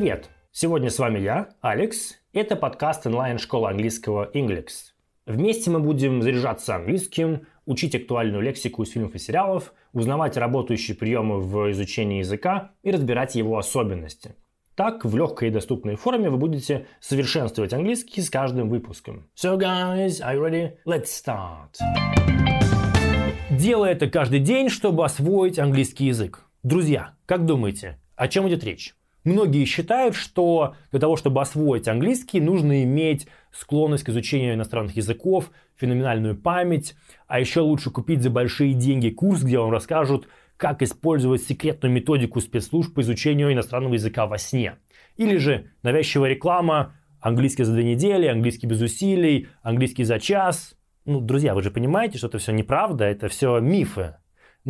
Привет! Сегодня с вами я, Алекс. Это подкаст онлайн-школы английского Inglix. Вместе мы будем заряжаться английским, учить актуальную лексику из фильмов и сериалов, узнавать работающие приемы в изучении языка и разбирать его особенности. Так, в легкой и доступной форме вы будете совершенствовать английский с каждым выпуском. So guys, are you ready? Let's start! Делай это каждый день, чтобы освоить английский язык. Друзья, как думаете, о чем идет речь? Многие считают, что для того, чтобы освоить английский, нужно иметь склонность к изучению иностранных языков, феноменальную память, а еще лучше купить за большие деньги курс, где вам расскажут, как использовать секретную методику спецслужб по изучению иностранного языка во сне. Или же навязчивая реклама английский за две недели, английский без усилий, английский за час. Ну, друзья, вы же понимаете, что это все неправда, это все мифы.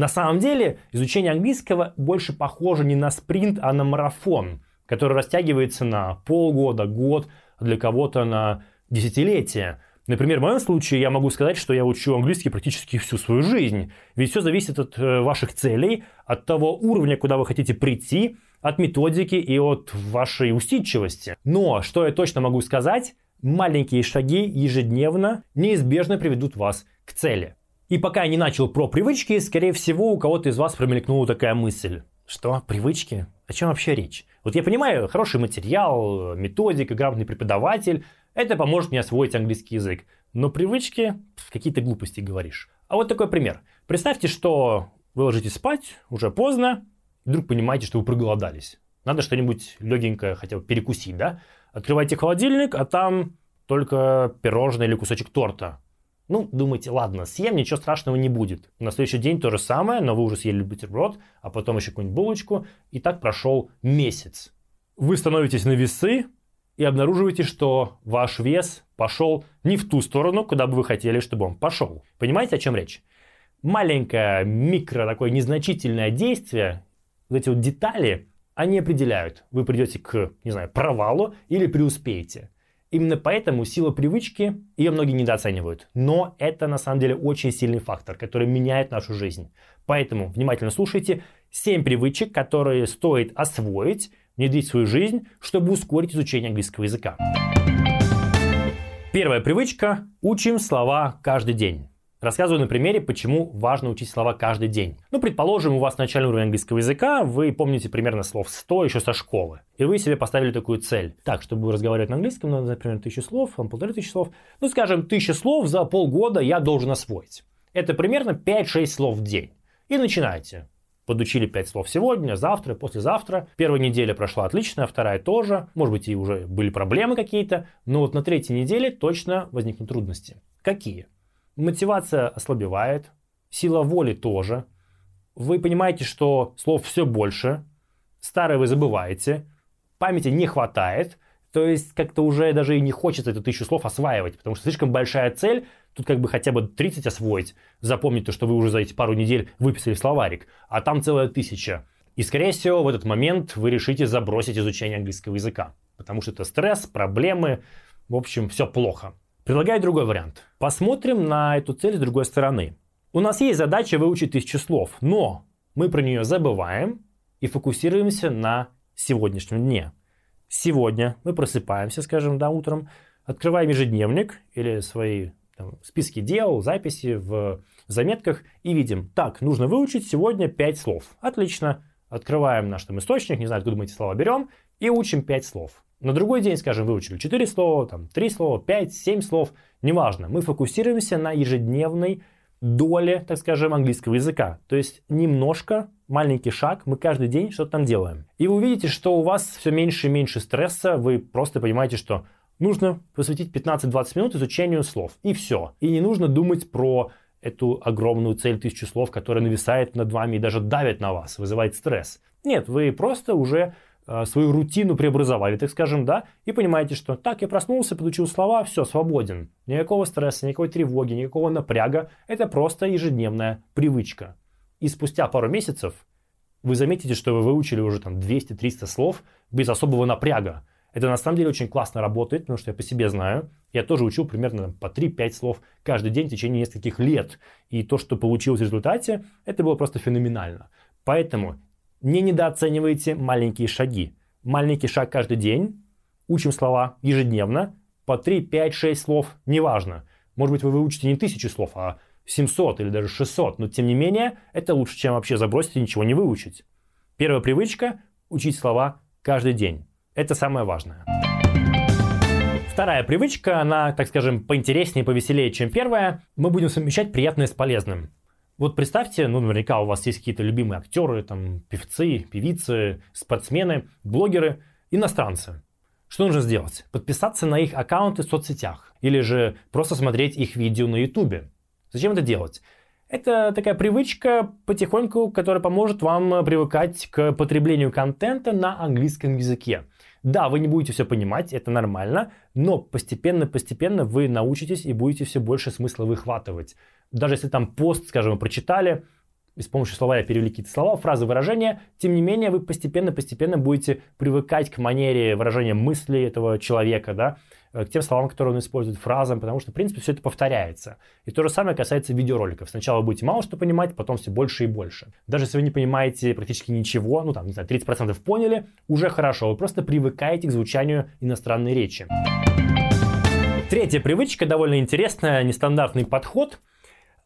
На самом деле изучение английского больше похоже не на спринт, а на марафон, который растягивается на полгода, год, а для кого-то на десятилетия. Например, в моем случае я могу сказать, что я учу английский практически всю свою жизнь. Ведь все зависит от э, ваших целей, от того уровня, куда вы хотите прийти, от методики и от вашей усидчивости. Но, что я точно могу сказать, маленькие шаги ежедневно неизбежно приведут вас к цели. И пока я не начал про привычки, скорее всего, у кого-то из вас промелькнула такая мысль. Что? Привычки? О чем вообще речь? Вот я понимаю, хороший материал, методика, грамотный преподаватель, это поможет мне освоить английский язык. Но привычки, какие-то глупости говоришь. А вот такой пример. Представьте, что вы ложитесь спать, уже поздно, и вдруг понимаете, что вы проголодались. Надо что-нибудь легенькое хотя бы перекусить, да? Открываете холодильник, а там только пирожное или кусочек торта. Ну, думаете, ладно, съем, ничего страшного не будет. На следующий день то же самое, но вы уже съели бутерброд, а потом еще какую-нибудь булочку, и так прошел месяц. Вы становитесь на весы и обнаруживаете, что ваш вес пошел не в ту сторону, куда бы вы хотели, чтобы он пошел. Понимаете, о чем речь? Маленькое, микро, такое незначительное действие, вот эти вот детали, они определяют, вы придете к, не знаю, провалу или преуспеете. Именно поэтому сила привычки, ее многие недооценивают. Но это на самом деле очень сильный фактор, который меняет нашу жизнь. Поэтому внимательно слушайте 7 привычек, которые стоит освоить, внедрить в свою жизнь, чтобы ускорить изучение английского языка. Первая привычка – учим слова каждый день. Рассказываю на примере, почему важно учить слова каждый день. Ну, предположим, у вас начальный уровень английского языка, вы помните примерно слов 100 еще со школы. И вы себе поставили такую цель. Так, чтобы разговаривать на английском, надо, например, тысячу слов, вам полторы тысячи слов. Ну, скажем, тысяча слов за полгода я должен освоить. Это примерно 5-6 слов в день. И начинайте. Подучили 5 слов сегодня, завтра, послезавтра. Первая неделя прошла отлично, вторая тоже. Может быть, и уже были проблемы какие-то. Но вот на третьей неделе точно возникнут трудности. Какие? Мотивация ослабевает, сила воли тоже. Вы понимаете, что слов все больше, старое вы забываете, памяти не хватает, то есть как-то уже даже и не хочется эту тысячу слов осваивать, потому что слишком большая цель, тут как бы хотя бы 30 освоить, запомнить то, что вы уже за эти пару недель выписали словарик, а там целая тысяча. И скорее всего в этот момент вы решите забросить изучение английского языка, потому что это стресс, проблемы, в общем, все плохо. Предлагаю другой вариант. Посмотрим на эту цель с другой стороны. У нас есть задача выучить тысячу слов, но мы про нее забываем и фокусируемся на сегодняшнем дне. Сегодня мы просыпаемся, скажем, да, утром, открываем ежедневник или свои там, списки дел, записи в заметках и видим, так, нужно выучить сегодня 5 слов. Отлично. Открываем наш там источник, не знаю, откуда мы эти слова берем, и учим 5 слов. На другой день, скажем, выучили 4 слова, там, 3 слова, 5, 7 слов, неважно. Мы фокусируемся на ежедневной доле, так скажем, английского языка. То есть немножко, маленький шаг, мы каждый день что-то там делаем. И вы увидите, что у вас все меньше и меньше стресса, вы просто понимаете, что нужно посвятить 15-20 минут изучению слов. И все. И не нужно думать про эту огромную цель тысячу слов, которая нависает над вами и даже давит на вас, вызывает стресс. Нет, вы просто уже свою рутину преобразовали, так скажем, да, и понимаете, что так, я проснулся, подучил слова, все, свободен. Никакого стресса, никакой тревоги, никакого напряга. Это просто ежедневная привычка. И спустя пару месяцев вы заметите, что вы выучили уже там 200-300 слов без особого напряга. Это на самом деле очень классно работает, потому что я по себе знаю. Я тоже учил примерно по 3-5 слов каждый день в течение нескольких лет. И то, что получилось в результате, это было просто феноменально. Поэтому не недооценивайте маленькие шаги. маленький шаг каждый день, учим слова ежедневно, по 3, 5, 6 слов, неважно. Может быть, вы выучите не тысячи слов, а 700 или даже 600, но тем не менее, это лучше, чем вообще забросить и ничего не выучить. Первая привычка – учить слова каждый день. Это самое важное. Вторая привычка, она, так скажем, поинтереснее, повеселее, чем первая. Мы будем совмещать приятное с полезным. Вот представьте, ну, наверняка у вас есть какие-то любимые актеры, там, певцы, певицы, спортсмены, блогеры, иностранцы. Что нужно сделать? Подписаться на их аккаунты в соцсетях или же просто смотреть их видео на ютубе. Зачем это делать? Это такая привычка потихоньку, которая поможет вам привыкать к потреблению контента на английском языке. Да, вы не будете все понимать, это нормально, но постепенно-постепенно вы научитесь и будете все больше смысла выхватывать. Даже если там пост, скажем, прочитали, и с помощью словаря перевели какие-то слова, фразы, выражения, тем не менее вы постепенно-постепенно будете привыкать к манере выражения мысли этого человека, да, э, к тем словам, которые он использует, фразам, потому что, в принципе, все это повторяется. И то же самое касается видеороликов. Сначала вы будете мало что понимать, потом все больше и больше. Даже если вы не понимаете практически ничего, ну там, не знаю, 30% поняли, уже хорошо, вы просто привыкаете к звучанию иностранной речи. Третья привычка, довольно интересная, нестандартный подход –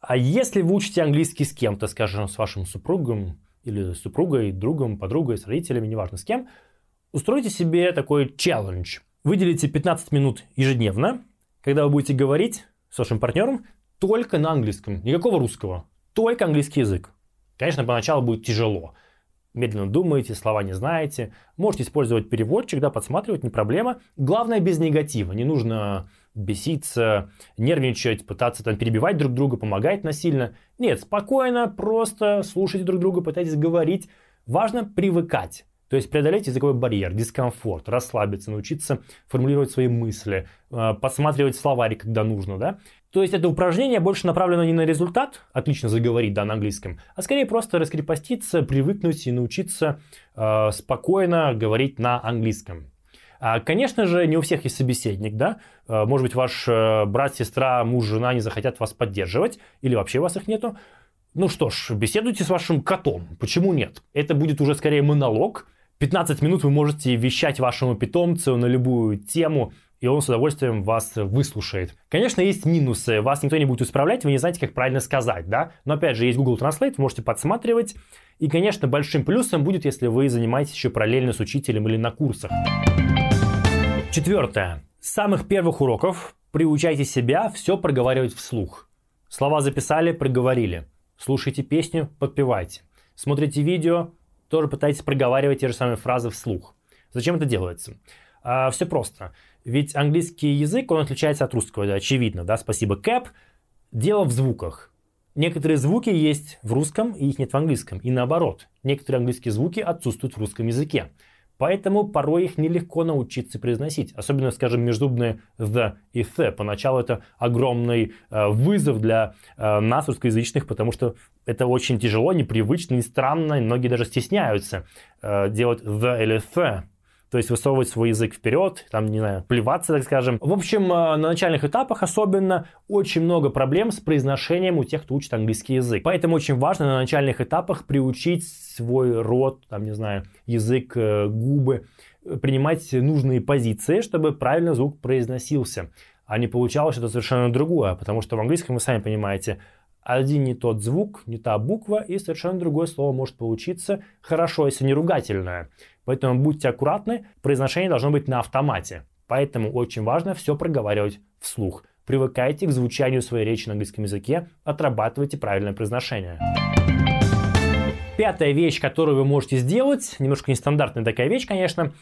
а если вы учите английский с кем-то, скажем, с вашим супругом или супругой, другом, подругой, с родителями, неважно с кем, устройте себе такой челлендж. Выделите 15 минут ежедневно, когда вы будете говорить с вашим партнером только на английском, никакого русского, только английский язык. Конечно, поначалу будет тяжело. Медленно думаете, слова не знаете. Можете использовать переводчик, да, подсматривать, не проблема. Главное, без негатива. Не нужно беситься, нервничать, пытаться там перебивать друг друга, помогать насильно. Нет, спокойно, просто слушайте друг друга, пытайтесь говорить. Важно привыкать. То есть преодолеть языковой барьер, дискомфорт, расслабиться, научиться формулировать свои мысли, э, подсматривать словарь, когда нужно, да. То есть это упражнение больше направлено не на результат, отлично заговорить, да, на английском, а скорее просто раскрепоститься, привыкнуть и научиться э, спокойно говорить на английском. А, конечно же, не у всех есть собеседник, да. А, может быть, ваш э, брат, сестра, муж, жена не захотят вас поддерживать, или вообще у вас их нету. Ну что ж, беседуйте с вашим котом. Почему нет? Это будет уже скорее монолог. 15 минут вы можете вещать вашему питомцу на любую тему, и он с удовольствием вас выслушает. Конечно, есть минусы. Вас никто не будет исправлять, вы не знаете, как правильно сказать, да? Но опять же, есть Google Translate, вы можете подсматривать. И, конечно, большим плюсом будет, если вы занимаетесь еще параллельно с учителем или на курсах. Четвертое. С самых первых уроков приучайте себя все проговаривать вслух. Слова записали, проговорили. Слушайте песню, подпевайте. Смотрите видео, тоже пытайтесь проговаривать те же самые фразы вслух. Зачем это делается? А, все просто. Ведь английский язык, он отличается от русского, да, очевидно, да, спасибо Кэп. Дело в звуках. Некоторые звуки есть в русском, и их нет в английском. И наоборот, некоторые английские звуки отсутствуют в русском языке. Поэтому порой их нелегко научиться произносить. Особенно, скажем, межзубные the и the. Поначалу это огромный э, вызов для э, нас, русскоязычных, потому что это очень тяжело, непривычно и странно. И многие даже стесняются э, делать the или the то есть высовывать свой язык вперед, там, не знаю, плеваться, так скажем. В общем, э, на начальных этапах особенно очень много проблем с произношением у тех, кто учит английский язык. Поэтому очень важно на начальных этапах приучить свой рот, там, не знаю, язык, э, губы, э, принимать нужные позиции, чтобы правильно звук произносился, а не получалось что-то совершенно другое, потому что в английском, вы сами понимаете, один не тот звук, не та буква, и совершенно другое слово может получиться хорошо, если не ругательное. Поэтому будьте аккуратны, произношение должно быть на автомате. Поэтому очень важно все проговаривать вслух. Привыкайте к звучанию своей речи на английском языке, отрабатывайте правильное произношение. Пятая вещь, которую вы можете сделать, немножко нестандартная такая вещь, конечно,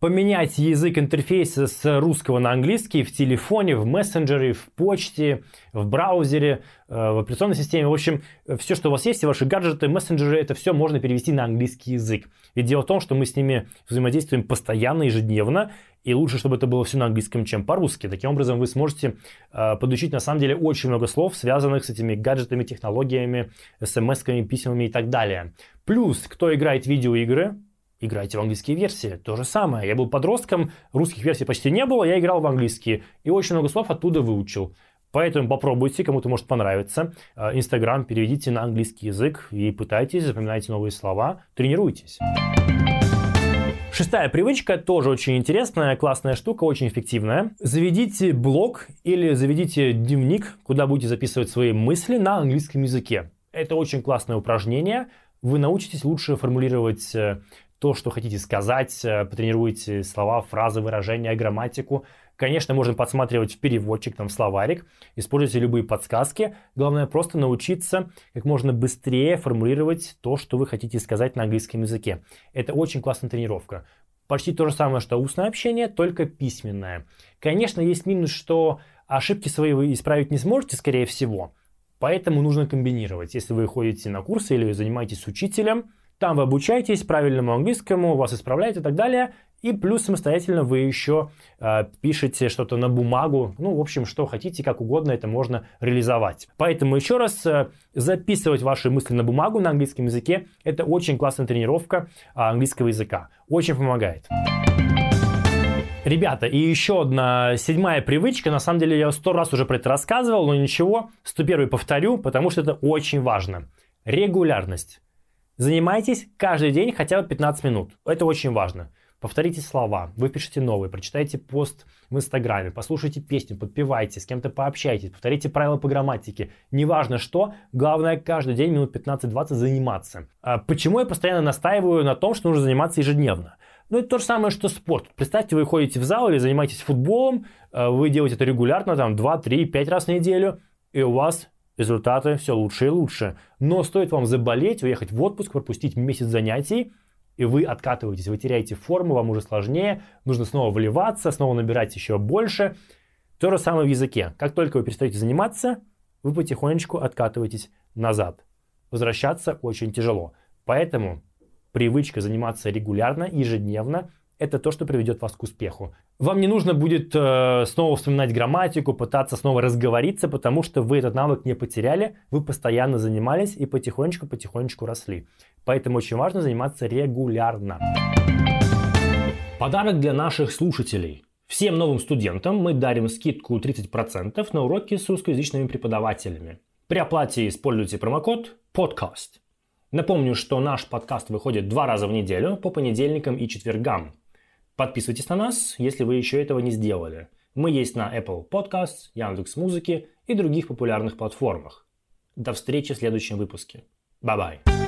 поменять язык интерфейса с русского на английский в телефоне, в мессенджере, в почте, в браузере, э, в операционной системе. В общем, все, что у вас есть, все ваши гаджеты, мессенджеры, это все можно перевести на английский язык. Ведь дело в том, что мы с ними взаимодействуем постоянно, ежедневно, и лучше, чтобы это было все на английском, чем по-русски. Таким образом, вы сможете э, подучить, на самом деле, очень много слов, связанных с этими гаджетами, технологиями, смс-ками, письмами и так далее. Плюс, кто играет в видеоигры, играйте в английские версии. То же самое. Я был подростком, русских версий почти не было, я играл в английские. И очень много слов оттуда выучил. Поэтому попробуйте, кому-то может понравиться. Э, Инстаграм переведите на английский язык и пытайтесь, запоминайте новые слова, тренируйтесь. Шестая привычка тоже очень интересная, классная штука, очень эффективная. Заведите блог или заведите дневник, куда будете записывать свои мысли на английском языке. Это очень классное упражнение. Вы научитесь лучше формулировать э, то, что хотите сказать, э, потренируете слова, фразы, выражения, грамматику. Конечно, можно подсматривать переводчик, там, словарик, используйте любые подсказки. Главное просто научиться как можно быстрее формулировать то, что вы хотите сказать на английском языке. Это очень классная тренировка. Почти то же самое, что устное общение, только письменное. Конечно, есть минус, что ошибки свои вы исправить не сможете, скорее всего. Поэтому нужно комбинировать. Если вы ходите на курсы или занимаетесь с учителем, там вы обучаетесь правильному английскому, вас исправляют и так далее. И плюс самостоятельно вы еще э, пишете что-то на бумагу. Ну, в общем, что хотите, как угодно это можно реализовать. Поэтому еще раз э, записывать ваши мысли на бумагу на английском языке. Это очень классная тренировка э, английского языка. Очень помогает. Ребята, и еще одна седьмая привычка. На самом деле я сто раз уже про это рассказывал, но ничего, 101 повторю, потому что это очень важно. Регулярность. Занимайтесь каждый день хотя бы 15 минут. Это очень важно. Повторите слова, выпишите новые, прочитайте пост в Инстаграме, послушайте песню, подпевайте, с кем-то пообщайтесь, повторите правила по грамматике. Неважно что, главное каждый день минут 15-20 заниматься. А почему я постоянно настаиваю на том, что нужно заниматься ежедневно? Ну, это то же самое, что спорт. Представьте, вы ходите в зал или занимаетесь футболом, а, вы делаете это регулярно, там, 2, 3, 5 раз в неделю, и у вас результаты все лучше и лучше. Но стоит вам заболеть, уехать в отпуск, пропустить месяц занятий, и вы откатываетесь, вы теряете форму, вам уже сложнее, нужно снова вливаться, снова набирать еще больше. То же самое в языке. Как только вы перестаете заниматься, вы потихонечку откатываетесь назад. Возвращаться очень тяжело. Поэтому привычка заниматься регулярно, ежедневно это то, что приведет вас к успеху. Вам не нужно будет э, снова вспоминать грамматику, пытаться снова разговориться, потому что вы этот навык не потеряли, вы постоянно занимались и потихонечку-потихонечку росли. Поэтому очень важно заниматься регулярно. Подарок для наших слушателей. Всем новым студентам мы дарим скидку 30% на уроки с русскоязычными преподавателями. При оплате используйте промокод PODCAST. Напомню, что наш подкаст выходит два раза в неделю по понедельникам и четвергам. Подписывайтесь на нас, если вы еще этого не сделали. Мы есть на Apple Podcasts, Яндекс.Музыке и других популярных платформах. До встречи в следующем выпуске. Bye-bye.